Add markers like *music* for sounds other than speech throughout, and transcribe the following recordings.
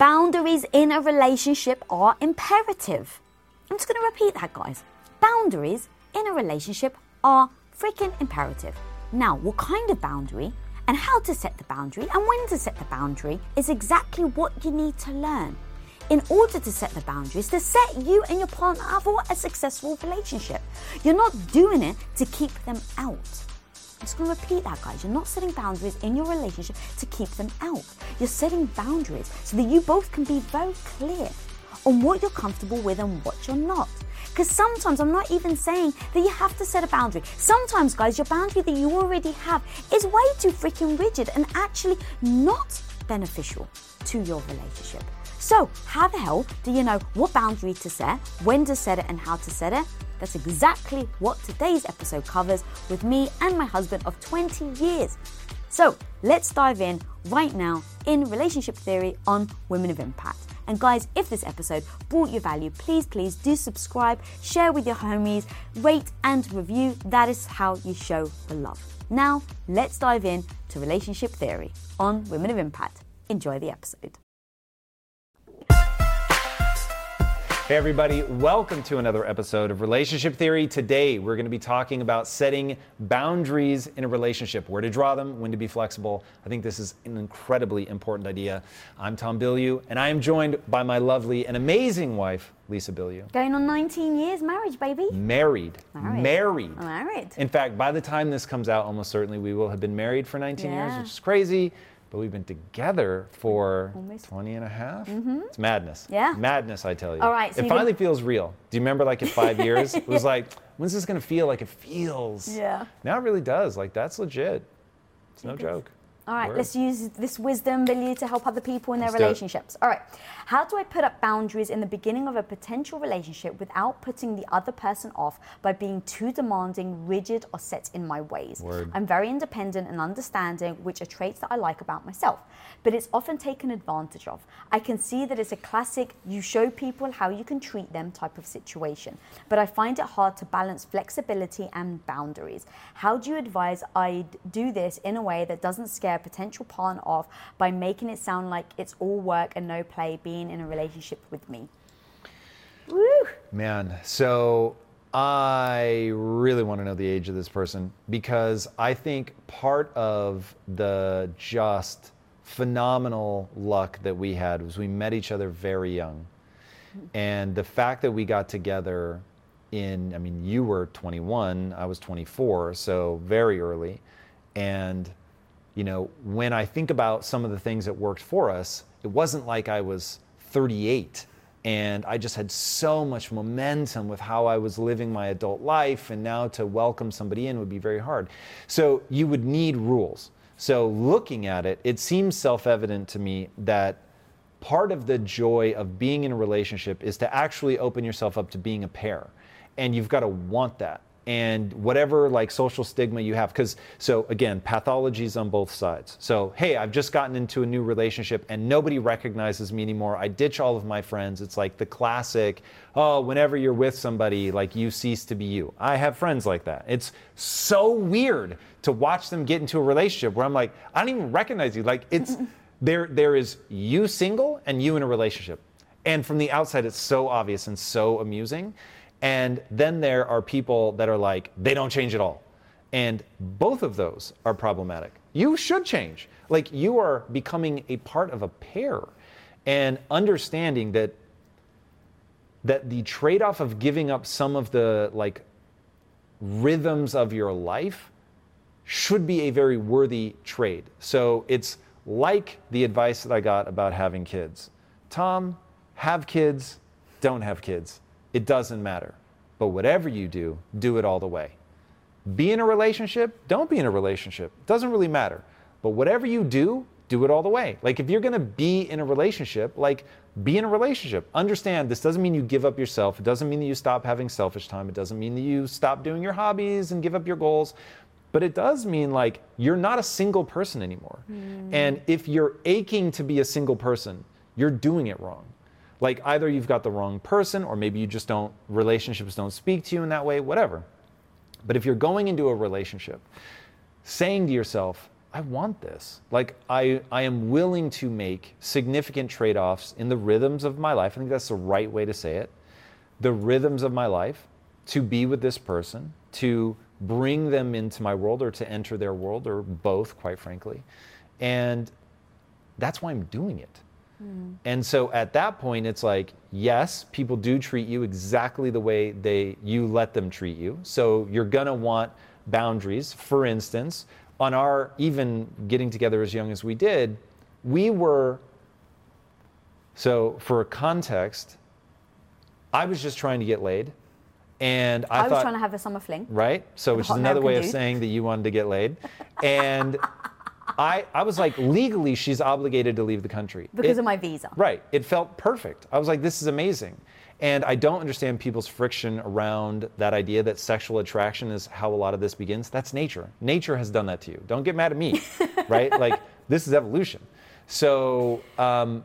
Boundaries in a relationship are imperative. I'm just going to repeat that, guys. Boundaries in a relationship are freaking imperative. Now, what kind of boundary and how to set the boundary and when to set the boundary is exactly what you need to learn in order to set the boundaries to set you and your partner up for a successful relationship. You're not doing it to keep them out. I'm just going to repeat that, guys. You're not setting boundaries in your relationship to keep them out. You're setting boundaries so that you both can be very clear on what you're comfortable with and what you're not. Because sometimes I'm not even saying that you have to set a boundary. Sometimes, guys, your boundary that you already have is way too freaking rigid and actually not beneficial to your relationship. So, how the hell do you know what boundary to set, when to set it, and how to set it? That's exactly what today's episode covers with me and my husband of 20 years. So, let's dive in right now in relationship theory on Women of Impact. And guys, if this episode brought you value, please, please do subscribe, share with your homies, rate and review. That is how you show the love. Now, let's dive in to relationship theory on Women of Impact. Enjoy the episode. Hey, everybody, welcome to another episode of Relationship Theory. Today, we're going to be talking about setting boundaries in a relationship, where to draw them, when to be flexible. I think this is an incredibly important idea. I'm Tom Bilyeu, and I am joined by my lovely and amazing wife, Lisa Bilyeu. Going on 19 years marriage, baby. Married. Married. Married. Married. In fact, by the time this comes out, almost certainly we will have been married for 19 years, which is crazy. But we've been together for Almost. 20 and a half. Mm-hmm. It's madness. Yeah. Madness, I tell you. All right, so it finally can- feels real. Do you remember, like, in five *laughs* years? It was like, when's this going to feel like it feels? Yeah. Now it really does. Like, that's legit. It's no joke. All right, Word. let's use this wisdom, Billy, to help other people in their Let's relationships. All right, how do I put up boundaries in the beginning of a potential relationship without putting the other person off by being too demanding, rigid, or set in my ways? Word. I'm very independent and understanding, which are traits that I like about myself, but it's often taken advantage of. I can see that it's a classic you show people how you can treat them type of situation, but I find it hard to balance flexibility and boundaries. How do you advise I do this in a way that doesn't scare potential partner off by making it sound like it's all work and no play being in a relationship with me? Woo! Man, so I really want to know the age of this person because I think part of the just phenomenal luck that we had was we met each other very young. And the fact that we got together in, I mean, you were 21, I was 24, so very early. And, you know, when I think about some of the things that worked for us, it wasn't like I was 38 and I just had so much momentum with how I was living my adult life, and now to welcome somebody in would be very hard. So you would need rules. So looking at it, it seems self evident to me that part of the joy of being in a relationship is to actually open yourself up to being a pair. And you've got to want that. And whatever like social stigma you have, because so again, pathologies on both sides. So, hey, I've just gotten into a new relationship and nobody recognizes me anymore. I ditch all of my friends. It's like the classic, oh, whenever you're with somebody, like you cease to be you. I have friends like that. It's so weird to watch them get into a relationship where I'm like, I don't even recognize you. Like it's *laughs* there there is you single and you in a relationship. And from the outside it's so obvious and so amusing. And then there are people that are like they don't change at all. And both of those are problematic. You should change. Like you are becoming a part of a pair and understanding that that the trade-off of giving up some of the like rhythms of your life should be a very worthy trade. So it's like the advice that I got about having kids. Tom, have kids, don't have kids. It doesn't matter. But whatever you do, do it all the way. Be in a relationship, don't be in a relationship. Doesn't really matter. But whatever you do, do it all the way. Like if you're going to be in a relationship, like be in a relationship. Understand this doesn't mean you give up yourself. It doesn't mean that you stop having selfish time. It doesn't mean that you stop doing your hobbies and give up your goals. But it does mean like you're not a single person anymore. Hmm. And if you're aching to be a single person, you're doing it wrong. Like either you've got the wrong person or maybe you just don't relationships don't speak to you in that way, whatever. But if you're going into a relationship saying to yourself, I want this. Like I, I am willing to make significant trade-offs in the rhythms of my life. I think that's the right way to say it. The rhythms of my life to be with this person, to bring them into my world or to enter their world or both, quite frankly. And that's why I'm doing it. Hmm. And so at that point, it's like, yes, people do treat you exactly the way they you let them treat you. So you're gonna want boundaries. For instance, on our even getting together as young as we did, we were. So for context, I was just trying to get laid, and I, I, was thought, trying to have a summer fling. right? So which is another way of saying that you wanted to get laid, and. *laughs* I, I was like, legally, she's obligated to leave the country. Because It- of my visa. Right. It felt perfect. I was like, this is amazing. And I don't understand people's friction around that idea that sexual attraction is how a lot of this begins. That's nature. Nature has done that to you. Don't get mad at me, *laughs* right? Like, this is evolution. So, um,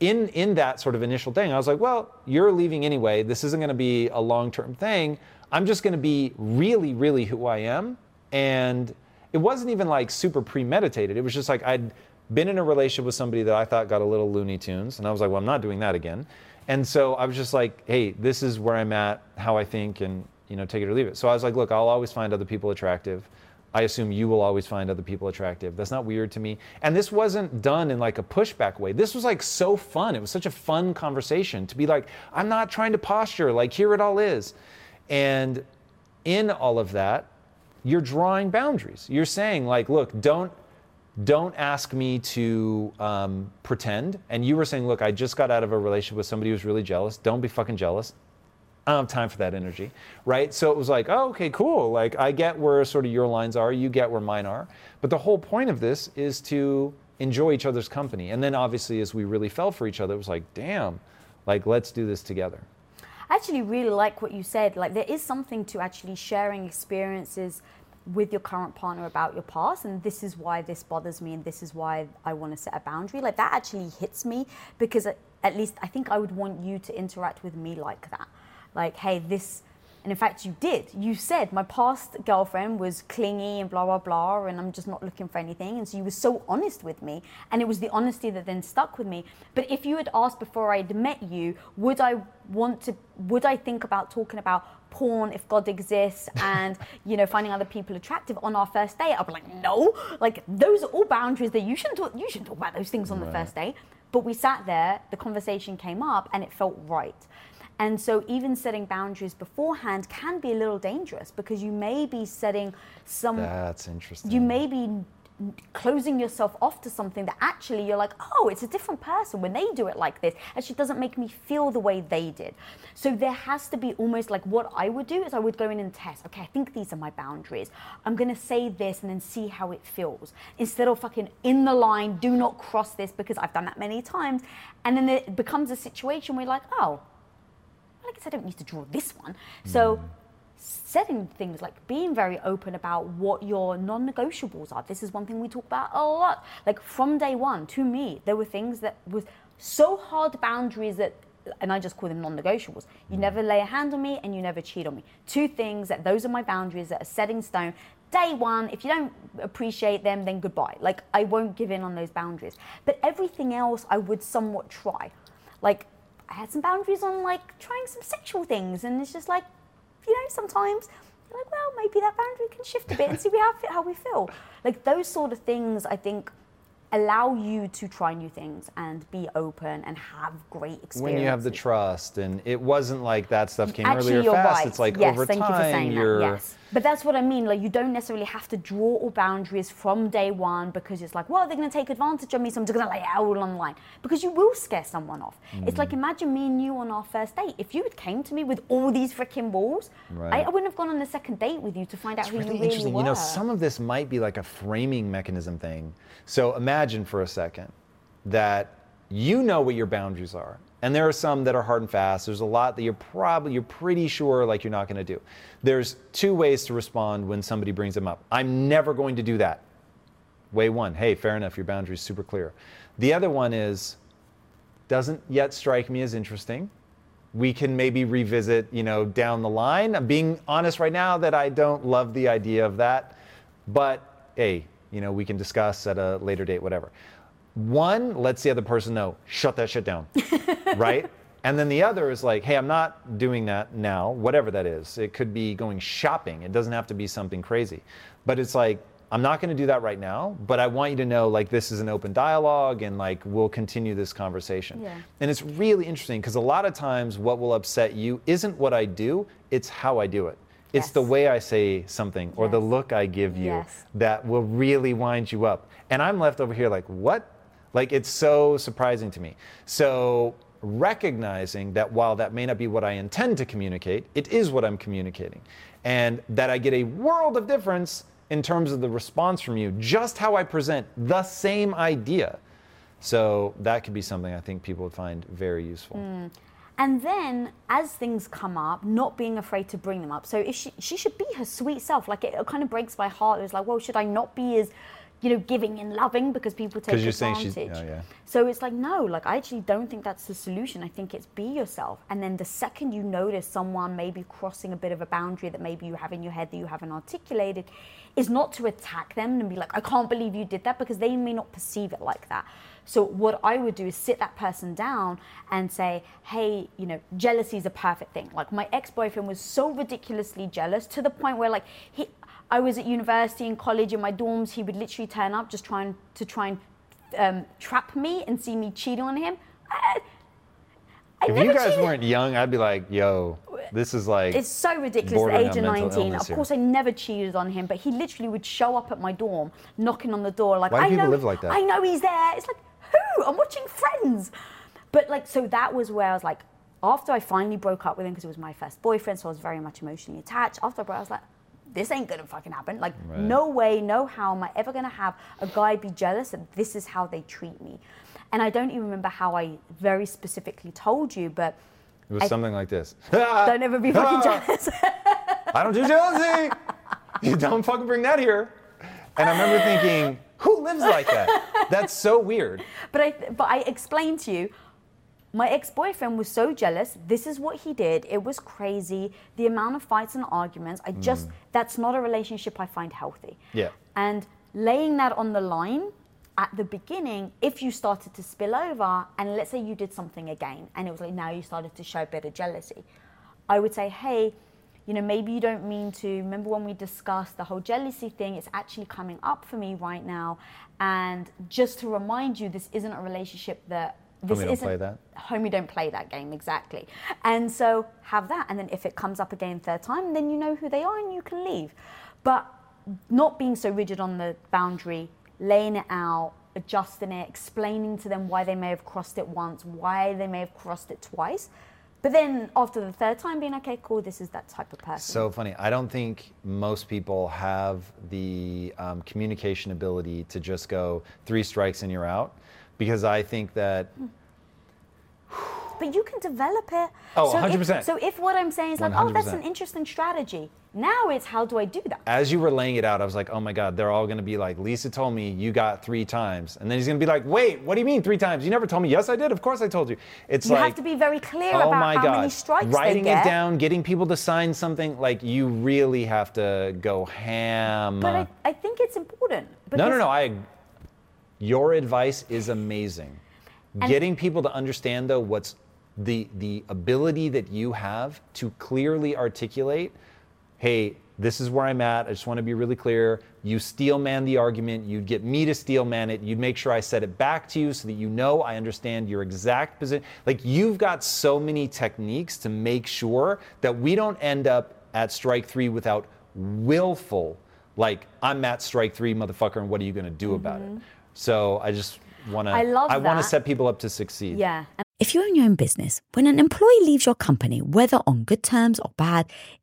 in, in that sort of initial thing, I was like, well, you're leaving anyway. This isn't going to be a long term thing. I'm just going to be really, really who I am. And it wasn't even like super premeditated. It was just like I'd been in a relationship with somebody that I thought got a little Looney Tunes. And I was like, well, I'm not doing that again. And so I was just like, hey, this is where I'm at, how I think, and you know, take it or leave it. So I was like, look, I'll always find other people attractive. I assume you will always find other people attractive. That's not weird to me. And this wasn't done in like a pushback way. This was like so fun. It was such a fun conversation to be like, I'm not trying to posture, like, here it all is. And in all of that, you're drawing boundaries. You're saying, like, look, don't don't ask me to um, pretend. And you were saying, look, I just got out of a relationship with somebody who's really jealous. Don't be fucking jealous. I don't have time for that energy, right? So it was like, oh, okay, cool. Like I get where sort of your lines are, you get where mine are. But the whole point of this is to enjoy each other's company. And then obviously, as we really fell for each other, it was like, damn, like let's do this together. I actually really like what you said. Like there is something to actually sharing experiences with your current partner about your past and this is why this bothers me and this is why I want to set a boundary. Like that actually hits me because at, at least I think I would want you to interact with me like that. Like, hey, this and in fact you did. You said my past girlfriend was clingy and blah blah blah and I'm just not looking for anything. And so you were so honest with me. And it was the honesty that then stuck with me. But if you had asked before I'd met you, would I want to would I think about talking about porn if God exists *laughs* and you know finding other people attractive on our first date? I'd be like, no. Like those are all boundaries that you shouldn't talk you shouldn't talk about those things on the first date. But we sat there, the conversation came up and it felt right. And so, even setting boundaries beforehand can be a little dangerous because you may be setting some, That's interesting. you may be closing yourself off to something that actually you're like, oh, it's a different person when they do it like this. Actually, doesn't make me feel the way they did. So, there has to be almost like what I would do is I would go in and test, okay, I think these are my boundaries. I'm going to say this and then see how it feels. Instead of fucking in the line, do not cross this because I've done that many times. And then it becomes a situation where you're like, oh, I guess I don't need to draw this one. So, hmm. setting things like being very open about what your non negotiables are. This is one thing we talk about a lot. Like, from day one, to me, there were things that was so hard boundaries that. And I just call them non negotiables. You hmm. never lay a hand on me and you never cheat on me. Two things that those are my boundaries that are set in stone. Day one, if you don't appreciate them, then goodbye. Like, I won't give in on those boundaries. But everything else, I would somewhat try. Like, I had some boundaries on like trying some sexual things, and it's just like, you know, sometimes you're like, well, maybe that boundary can shift a bit and see how, how we feel. Like those sort of things, I think, allow you to try new things and be open and have great experiences. when you have the trust, and it wasn't like that stuff came Actually, earlier fast. right. It's like yes, over thank time, you for saying you're. that. Yes, but that's what I mean. Like, you don't necessarily have to draw all boundaries from day one because it's like, well, they're going to take advantage of me, so I'm just going to lay it out all on the line. Because you will scare someone off. It's Mm. like imagine me and you on our first date. If you had came to me with all these freaking balls, I, Right. I wouldn't have gone on the second date with you to find out It's who really you really interesting. were. You know, some of this might be like a framing mechanism thing. So imagine for a second that you know what your boundaries are. And there are some that are hard and fast. There's a lot that you're probably you're pretty sure like you're not going to do. There's two ways to respond when somebody brings them up. I'm never going to do that. Way one, hey, fair enough, your boundary's super clear. The other one is doesn't yet strike me as interesting. We can maybe revisit, you know, down the line. I'm being honest right now that I don't love the idea of that. But hey, you know, we can discuss at a later date, whatever. One lets the other person know, shut that shit down, *laughs* right? And then the other is like, hey, I'm not doing that now, whatever that is. It could be going shopping. It doesn't have to be something crazy. But it's like, I'm not going to do that right now, but I want you to know like this is an open dialogue and like we'll continue this conversation. Yeah. And it's really interesting because a lot of times what will upset you isn't what I do, it's how I do it. It's Yes. the way I say something or the look I give you Yes. that will really wind you up. And I'm left over here like, what? Like, it's so surprising to me. So, recognizing that while that may not be what I intend to communicate, it is what I'm communicating. And that I get a world of difference in terms of the response from you, just how I present the same idea. So, that could be something I think people would find very useful. Hmm. And then, as things come up, not being afraid to bring them up. So if she she should be her sweet self. Like it, kind of breaks my heart. It was like, well, should I not be as, you know, giving and loving because people take you're saying advantage? she's- oh, yeah. So it's like, no, like I actually don't think that's the solution. I think it's be yourself. And then the second you notice someone maybe crossing a bit of a boundary that maybe you have in your head that you haven't articulated, is not to attack them and be like, I can't believe you did that because they may not perceive it like that. So what I would do is sit that person down and say, hey, you know, jealousy is a perfect thing. Like my ex-boyfriend was so ridiculously jealous to the point where like he I was at university and college in my dorms, he would literally turn up just trying to try and um, trap me and see me cheating on him. I, I If you guys cheated. weren't young, I'd be like, yo, this is like. It's so ridiculous the age of 19. illness Of here. course, I never cheated on him, but he literally would show up at my dorm, knocking on the door, like, Why do I people know, live like that? I know he's there. It's like, who? I'm watching Friends. But like, so that was where I was like, after I finally broke up with him because it was my first boyfriend, so I was very much emotionally attached. After I broke, I was like, this ain't gonna fucking happen. Like, Right. no way, no how am I ever gonna have a guy be jealous that this is how they treat me. And I don't even remember how I very specifically told you, but It was I- something like this. *laughs* don't ever be *laughs* fucking jealous. I don't do jealousy. *laughs* You don't fucking bring that here. And I remember thinking, who lives like that? That's so weird. *laughs* But I, but I explained to you, my ex-boyfriend was so jealous. This is what he did. It was crazy. The amount of fights and arguments. I just mm. that's not a relationship I find healthy. Yeah. And laying that on the line at the beginning, if you started to spill over, and let's say you did something again, and it was like now you started to show a bit of jealousy, I would say, hey, you know, maybe you don't mean to. Remember when we discussed the whole jealousy thing? It's actually coming up for me right now. And just to remind you, this isn't a relationship that. This Homie don't isn't, play that. Homie don't play that game, exactly. And so have that. And then if it comes up again third time, then you know who they are and you can leave. But not being so rigid on the boundary, laying it out, adjusting it, explaining to them why they may have crossed it once, why they may have crossed it twice. But then after the third time, being okay, cool, this is that type of person. So funny. I don't think most people have the um, communication ability to just go three strikes and you're out. Because I think that but you can develop it. Oh, so 100%. If, so if what I'm saying is like, oh, that's an interesting strategy. Now it's how do I do that? as you were laying it out, I was like, oh my God, they're all going to be like, Lisa told me you got three times. And then he's going to be like, wait, what do you mean three times? You never told me. Yes, I did. Of course I told you. It's You like, have to be very clear oh about my how God. many strikes Writing they get. it down, getting people to sign something, like you really have to go ham. But I, I think it's important. no, no, no. I. Your advice is amazing. Getting people to understand though what's the the ability that you have to clearly articulate, hey, this is where I'm at. I just want to be really clear. You steel man the argument. You'd get me to steel man it. You'd make sure I said it back to you so that you know I understand your exact position. Like you've got so many techniques to make sure that we don't end up at strike three without willful, like I'm at strike three, motherfucker, and what are you going to do about it? So I just want to. Mm-hmm. I love I want to set people up to succeed. Yeah. If you own your own business, when an employee leaves your company, whether on good terms or bad,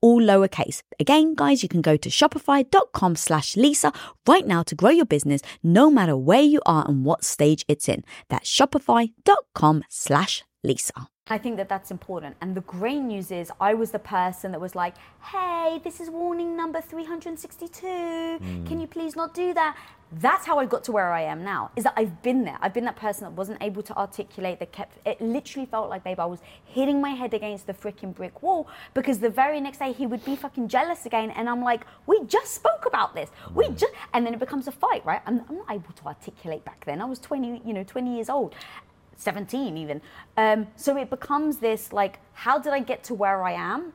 all lowercase. Again, guys, you can go to shopify.com slash Lisa right now to grow your business no matter where you are and what stage it's in. That's shopify.com slash Lisa. I think that that's important. And the great news is, I was the person that was like, hey, this is warning number 362. Mm. Can you please not do that? That's how I got to where I am now, is that I've been there. I've been that person that wasn't able to articulate, that kept, it literally felt like, babe, I was hitting my head against the freaking brick wall because the very next day he would be fucking jealous again. And I'm like, we just spoke about this. We mm. just, and then it becomes a fight, right? I'm, I'm not able to articulate back then. I was 20, you know, 20 years old. 17 even. Um, so it becomes this like, how did I get to where I am?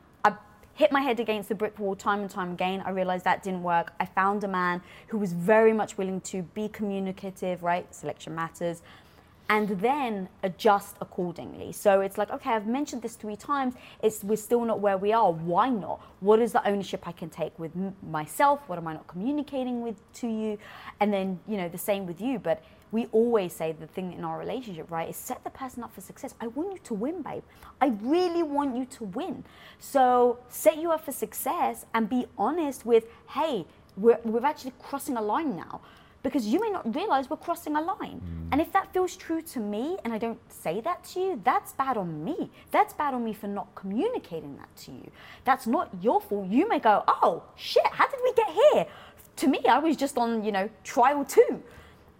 Hit my head against the brick wall time and time again. I realized that didn't work. I found a man who was very much willing to be communicative, right? Selection matters. And then adjust accordingly. So it's like, okay, I've mentioned this three times. It's we're still not where we are. Why not? What is the ownership I can take with myself? What am I not communicating with to you? And then you know the same with you. But we always say the thing in our relationship, right, is set the person up for success. I want you to win, babe. I really want you to win. So set you up for success and be honest with, hey, we're, we're actually crossing a line now. Because you may not realize we're crossing a line. Mm. And if that feels true to me and I don't say that to you, that's bad on me. That's bad on me for not communicating that to you. That's not your fault. You may go, oh, shit, how did we get here? To me, I was just on, you know, trial two.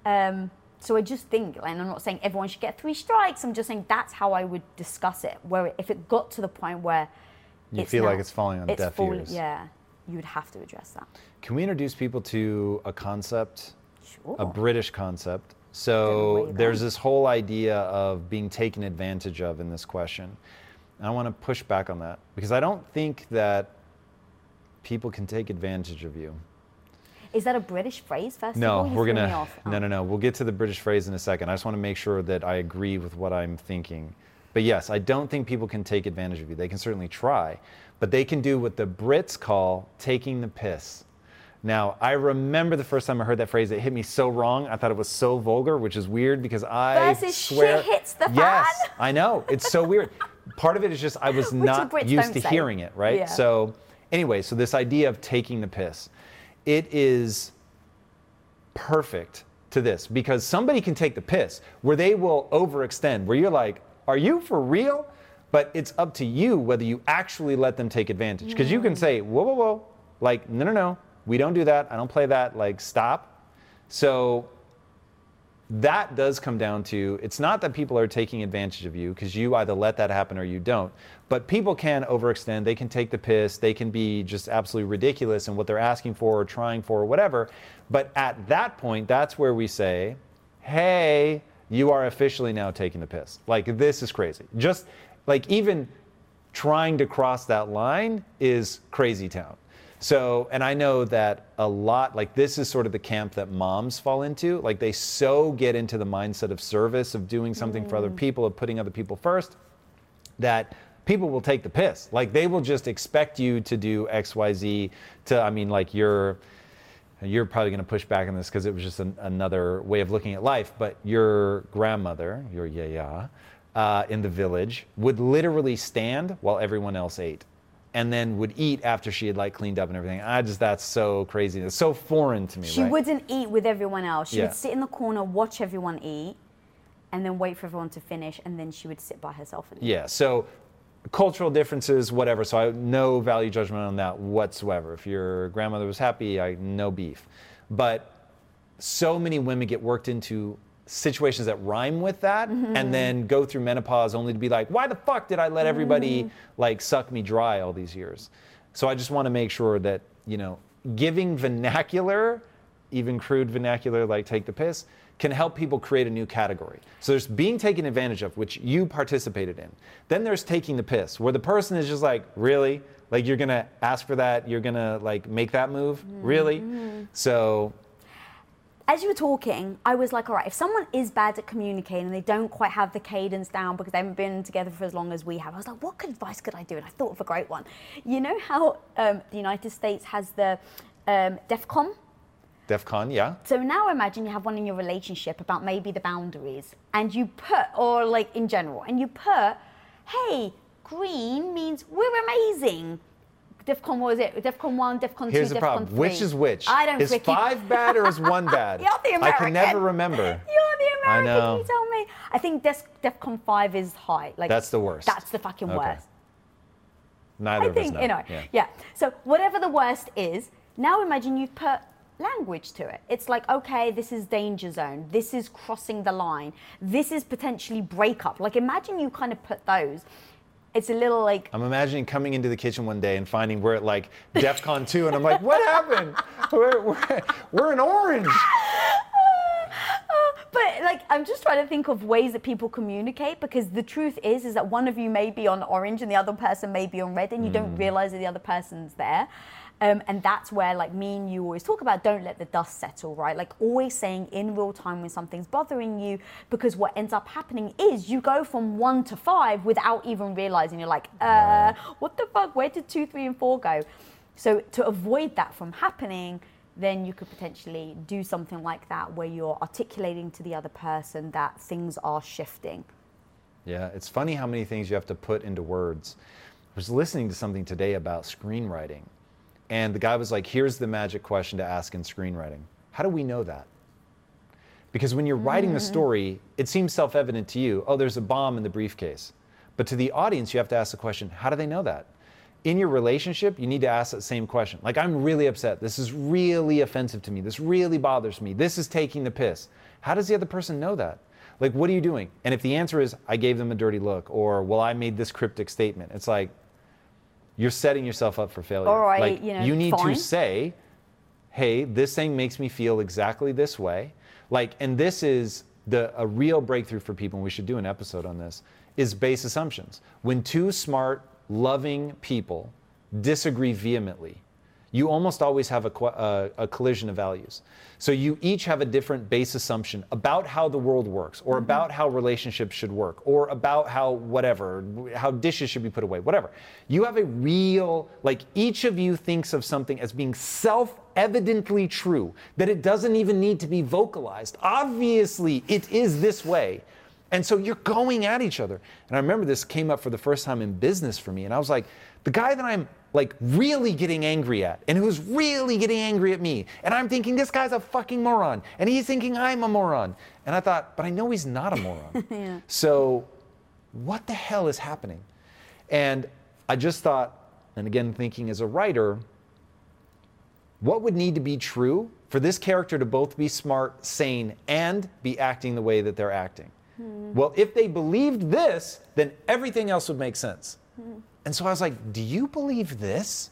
Um, so I just think, and I'm not saying everyone should get three strikes. I'm just saying that's how I would discuss it. Where if it got to the point where you feel like it's falling on deaf falling, ears, yeah, you would have to address that. Can we introduce people to a concept, sure. a British concept? So there's this whole idea of being taken advantage of in this question. And I want to push back on that because I don't think that people can take advantage of you. Is that a British phrase? First no, of all, we're gonna. Oh. No, no, no. We'll get to the British phrase in a second. I just want to make sure that I agree with what I'm thinking. But yes, I don't think people can take advantage of you. They can certainly try, but they can do what the Brits call taking the piss. Now, I remember the first time I heard that phrase, it hit me so wrong. I thought it was so vulgar, which is weird because I Versus swear. shit hits the fan. Yes, I know. It's so weird. Part of it is just I was *laughs* not used to say. hearing it, right? Yeah. So, anyway, so this idea of taking the piss it is perfect to this because somebody can take the piss where they will overextend, where you're like, are you for real? But it's up to you whether you actually let them take advantage. Because you can mm. say, whoa, whoa, whoa, like, no, no, no, we don't do that. I don't play that. Like, stop. So that does come down to it's not that people are taking advantage of you because you either let that happen or you don't. But people can overextend they can take the piss they can be just absolutely ridiculous in what they're asking for or trying for or whatever. But at that point that's where we say hey you are officially now taking the piss. Like this is crazy. Just like even trying to cross that line is crazy town so, and I know that a lot, like this is sort of the camp that moms fall into. Like they so get into the mindset of service, of doing something for other people, of putting other people first, that people will take the piss. Like they will just expect you to do X, Y, Z. To, I mean, like you're, you're probably going to push back on this because it was just an, another way of looking at life. But your grandmother, your yaya, uh, in the village would literally stand while everyone else ate and then would eat after she had like cleaned up and everything. I just that's so crazy. It's so foreign to me. She right? wouldn't eat with everyone else. She Yeah. would sit in the corner, watch everyone eat, and then wait for everyone to finish, and then she would sit by herself and eat. Yeah. So cultural differences, whatever. So I no value judgment on that whatsoever. If your grandmother was happy, I no beef. But so many women get worked into situations that rhyme with that mm-hmm. and then go through menopause only to be like why the fuck did i let everybody mm-hmm. like suck me dry all these years? So i just want to make sure that you know giving vernacular even crude vernacular like take the piss can help people create a new category. So there's being taken advantage of which you participated in. Then there's taking the piss where the person is just like really? Like you're gonna ask for that? You're gonna like make that move? Really? Mm-hmm. So as you were talking, I was like, all right, if someone is bad at communicating and they don't quite have the cadence down because they haven't been together for as long as we have, I was like, what advice could I do? And I thought of a great one. You know how um, the United States has the um, DEFCON? def con yeah So now imagine you have one in your relationship about maybe the boundaries, and you put, or like in general, and you put, hey, green means we're amazing. DEFCON, what was it? DEFCON 1, DEFCON 2, Here's the DEFCON problem. 3. Which is which? I don't Is freaking- five bad or is one bad? *laughs* You're the I can never remember. *laughs* You're the American. I American. know. You tell me. I think Def- DEFCON 5 is high. Like That's the worst. That's the fucking Okay. worst. Neither I of us think know. you know. Yeah. Yeah. So whatever the worst is, now imagine you've put language to it. It's like, okay, this is danger zone. This is crossing the line. This is potentially breakup. Like imagine you kind of put those. It's a little like I'm imagining coming into the kitchen one day and finding we're at like DEFCON 2, and I'm like, what happened? We're, we're, we're in orange. *laughs* but like I'm just trying to think of ways that people communicate because the truth is is that one of you may be on orange and the other person may be on red and you Mm. don't realize that the other person's there. Um, and that's where like me and you always talk about don't let the dust settle, right? Like always saying in real time when something's bothering you because what ends up happening is you go from one to five without even realizing you're like, uh, what the fuck? Where did two, three, and four go? So to avoid that from happening, then you could potentially do something like that where you're articulating to the other person that things are shifting. Yeah, it's funny how many things you have to put into words. I was listening to something today about screenwriting, and the guy was like, Here's the magic question to ask in screenwriting How do we know that? Because when you're writing the mm. story, it seems self evident to you, oh, there's a bomb in the briefcase. But to the audience, you have to ask the question, How do they know that? In your relationship, you need to ask that same question. Like, I'm really upset. This is really offensive to me. This really bothers me. This is taking the piss. How does the other person know that? Like, what are you doing? And if the answer is, I gave them a dirty look, or, well, I made this cryptic statement, it's like, you're setting yourself up for failure. Right, like, you know, need fine. to say, hey, this thing makes me feel exactly this way. Like, and this is the a real breakthrough for people, and we should do an episode on this, is base assumptions. When two smart, loving people disagree vehemently, you almost always have a, uh, a collision of values. So you each have a different base assumption about how the world works, or about how relationships should work, or about how whatever, how dishes should be put away, whatever. You have a real, like each of you thinks of something as being self evidently true, that it doesn't even need to be vocalized. Obviously, it is this way. And so you're going at each other. And I remember this came up for the first time in business for me. And I was like, the guy that I'm like really getting angry at and who's really getting angry at me. And I'm thinking, this guy's a fucking moron. And he's thinking I'm a moron. And I thought, but I know he's not a moron. *laughs* So what the hell is happening? And I just thought, and again, thinking as a writer, what would need to be true for this character to both be smart, sane, and be acting the way that they're acting? Hmm. Well, if they believed this, then everything else would make sense. Hmm. And so I was like, Do you believe this?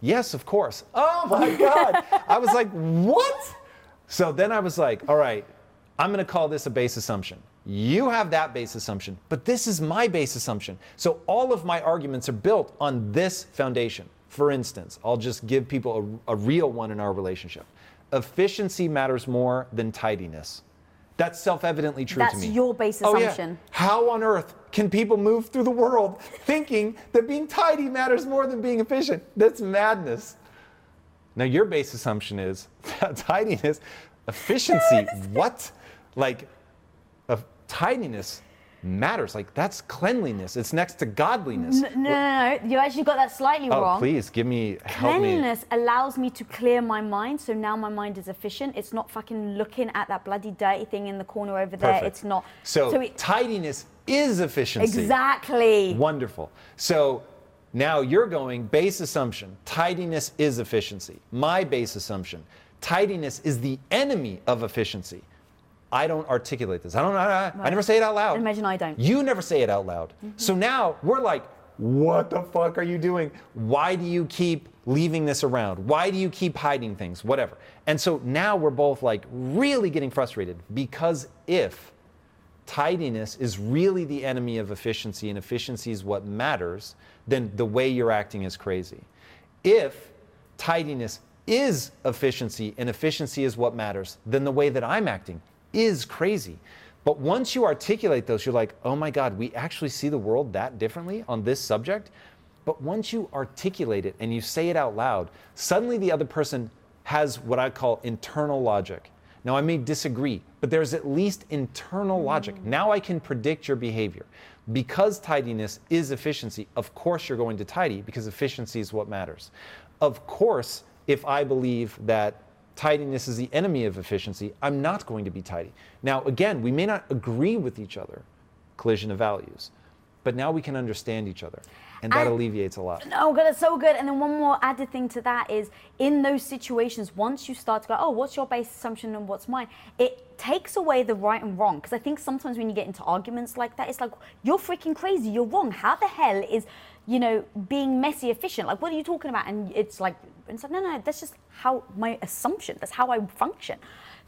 Yes, of course. Oh my *laughs* God. I was like, What? So then I was like, All right, I'm going to call this a base assumption. You have that base assumption, but this is my base assumption. So all of my arguments are built on this foundation. For instance, I'll just give people a, a real one in our relationship. Efficiency matters more than tidiness. That's self-evidently true That's to me. That's your base Oh, yeah. assumption. How on earth can people move through the world *laughs* thinking that being tidy matters more than being efficient? That's madness. Now your base assumption is that *laughs* tidiness, efficiency, *laughs* what? Like, of tidiness matters. Like that's cleanliness. It's next to godliness. No, no, no, no. You actually got that slightly oh, wrong. please give me help me. Cleanliness allows me to clear my mind, so now my mind is efficient. It's not fucking looking at that bloody dirty thing in the corner over there. Perfect. It's not. So, it, tidiness is efficiency. exactly. Wonderful. So now you're going base assumption. Tidiness is efficiency. My base assumption. Tidiness is the enemy of efficiency. I don't articulate this. I don't. I, I, I never say it out loud. Imagine I don't. You never say it out loud. Mm-hmm. So now we're like, what the fuck are you doing? Why do you keep leaving this around? Why do you keep hiding things? Whatever. And so now we're both like really getting frustrated because if tidiness is really the enemy of efficiency and efficiency is what matters, then the way you're acting is crazy. If tidiness is efficiency and efficiency is what matters, then the way that I'm acting is crazy. But once you articulate those, you're like, oh my God, we actually see the world that differently on this subject. But once you articulate it and you say it out loud, suddenly the other person has what I call internal logic. Now, I may disagree, but there's at least internal logic. Mm. Now I can predict your behavior. Because tidiness is efficiency, of course you're going to tidy because efficiency is what matters. Of course, if I believe that tidiness is the enemy of efficiency, I'm not going to be tidy. Now, again, we may not agree with each other, collision of values, but now we can understand each other, and that And- alleviates a lot. Oh, God, it's so good. And then one more added thing to that is in those situations, once you start to go, oh, what's your base assumption and what's mine? It takes away the right and wrong. Because I think sometimes when you get into arguments like that, it's like, you're freaking crazy. You're wrong. How the hell is, you know, being messy efficient? Like, what are you talking about? And it's like, it's like, no, no, that's just how my assumption, that's how I function.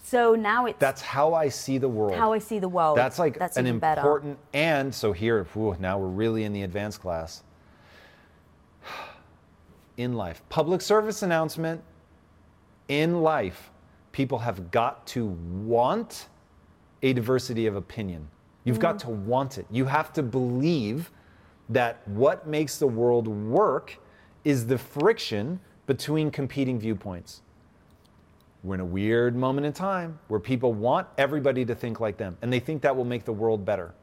So now it's That's how I see the world. how I see the world. That's like that's an even better. important, and so here, whew, now we're really in the advanced class. *sighs* In life, public service announcement. In life, people have got to want a diversity of opinion. You've got mm. to want it. You have to believe that what makes the world work is the friction between competing viewpoints. We're in a weird moment in time where people want everybody to think like them, and they think that will make the world better.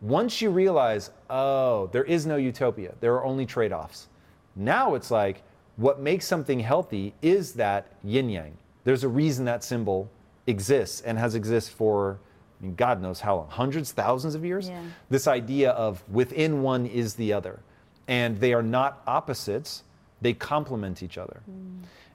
Once you realize, oh, there is no utopia, there are only trade offs. Now it's like, what makes something healthy is that yin yang. There's a reason that symbol exists and has existed for, I mean, God knows how long, hundreds, thousands of years? Yeah. This idea of within one is the other. And they are not opposites, they complement each other.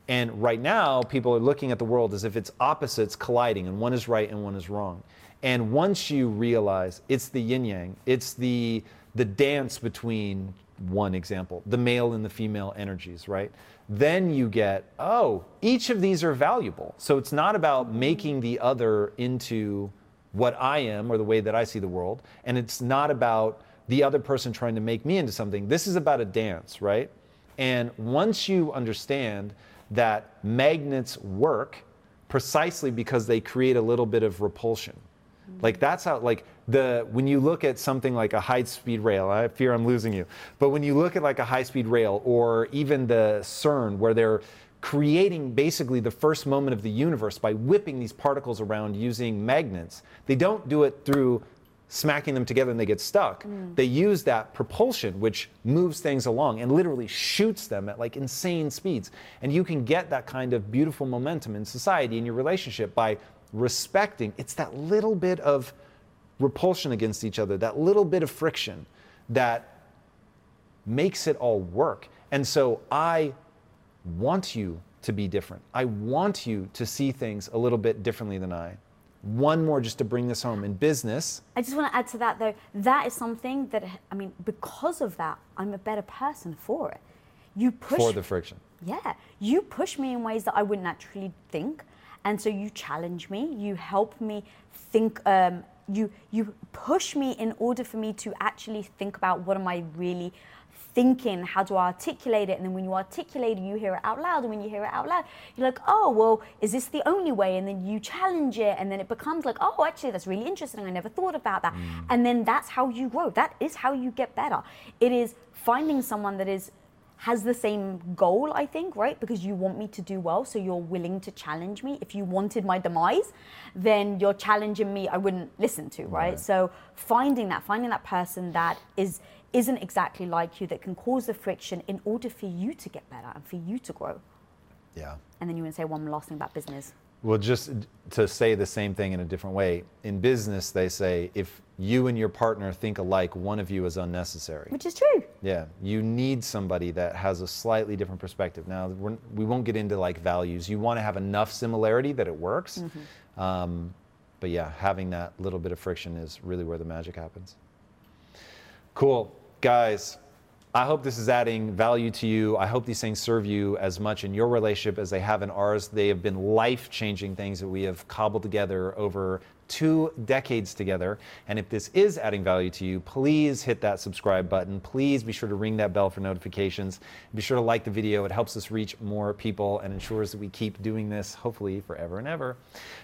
And right now, people are looking at the world as if it's opposites colliding, and one is right and one is wrong. And once you realize it's the yin yang, it's the the dance between one example, the male and the female energies, right? Then you get, oh, each of these are valuable. So it's not about making the other into what I am or the way that I see the world, and it's not about the other person trying to make me into something. This is about a dance, right? And once you understand that magnets work precisely because they create a little bit of repulsion. Like that's how like the when you look at something like a high speed rail, I fear I'm losing you. But when you look at like a high speed rail or even the CERN where they're creating basically the first moment of the universe by whipping these particles around using magnets. They don't do it through smacking them together and they get stuck. Mm. They use that propulsion, which moves things along and literally shoots them at like insane speeds. And you can get that kind of beautiful momentum in society in your relationship by respecting. It's that little bit of repulsion against each other, that little bit of friction that makes it all work. And so I want you to be different. I want you to see things a little bit differently than I. One more just to bring this home in business. I just want to add to that though, that is something that, I mean, because of that, I'm a better person for it. You push. For the friction. Yeah. You push me in ways that I wouldn't naturally think. And so you challenge me, you help me think, um, you, you push me in order for me to actually think about what am I really thinking, how do I articulate it? And then when you articulate it, you hear it out loud. And when you hear it out loud, you're like, oh, well, is this the only way? And then you challenge it. And then it becomes like, oh, actually, that's really interesting. I never thought about that. Mm. And then that's how you grow. That is how you get better. It is finding someone that is has the same goal, I think, right? Because you want me to do well, so you're willing to challenge me. If you wanted my demise, then you're challenging me, I wouldn't listen to, right? right. So finding that, finding that person that is isn't exactly like you that can cause the friction in order for you to get better and for you to grow. Yeah. And then you want to say one last thing about business. Well, just to say the same thing in a different way, in business, they say if you and your partner think alike, one of you is unnecessary. Which is true. Yeah, you need somebody that has a slightly different perspective. Now, we're, we will not get into like values. You want to have enough similarity that it works. Mm-hmm. Um, but yeah, having that little bit of friction is really where the magic happens. Cool. Guys, I hope this is adding value to you. I hope these things serve you as much in your relationship as they have in ours. They have been life changing things that we have cobbled together over two decades together. And if this is adding value to you, please hit that subscribe button. Please be sure to ring that bell for notifications. Be sure to like the video. It helps us reach more people and ensures that we keep doing this, hopefully, forever and ever.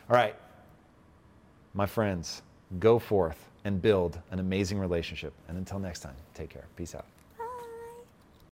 All right, my friends, go forth and build an amazing relationship. And until next time, take care. Peace out.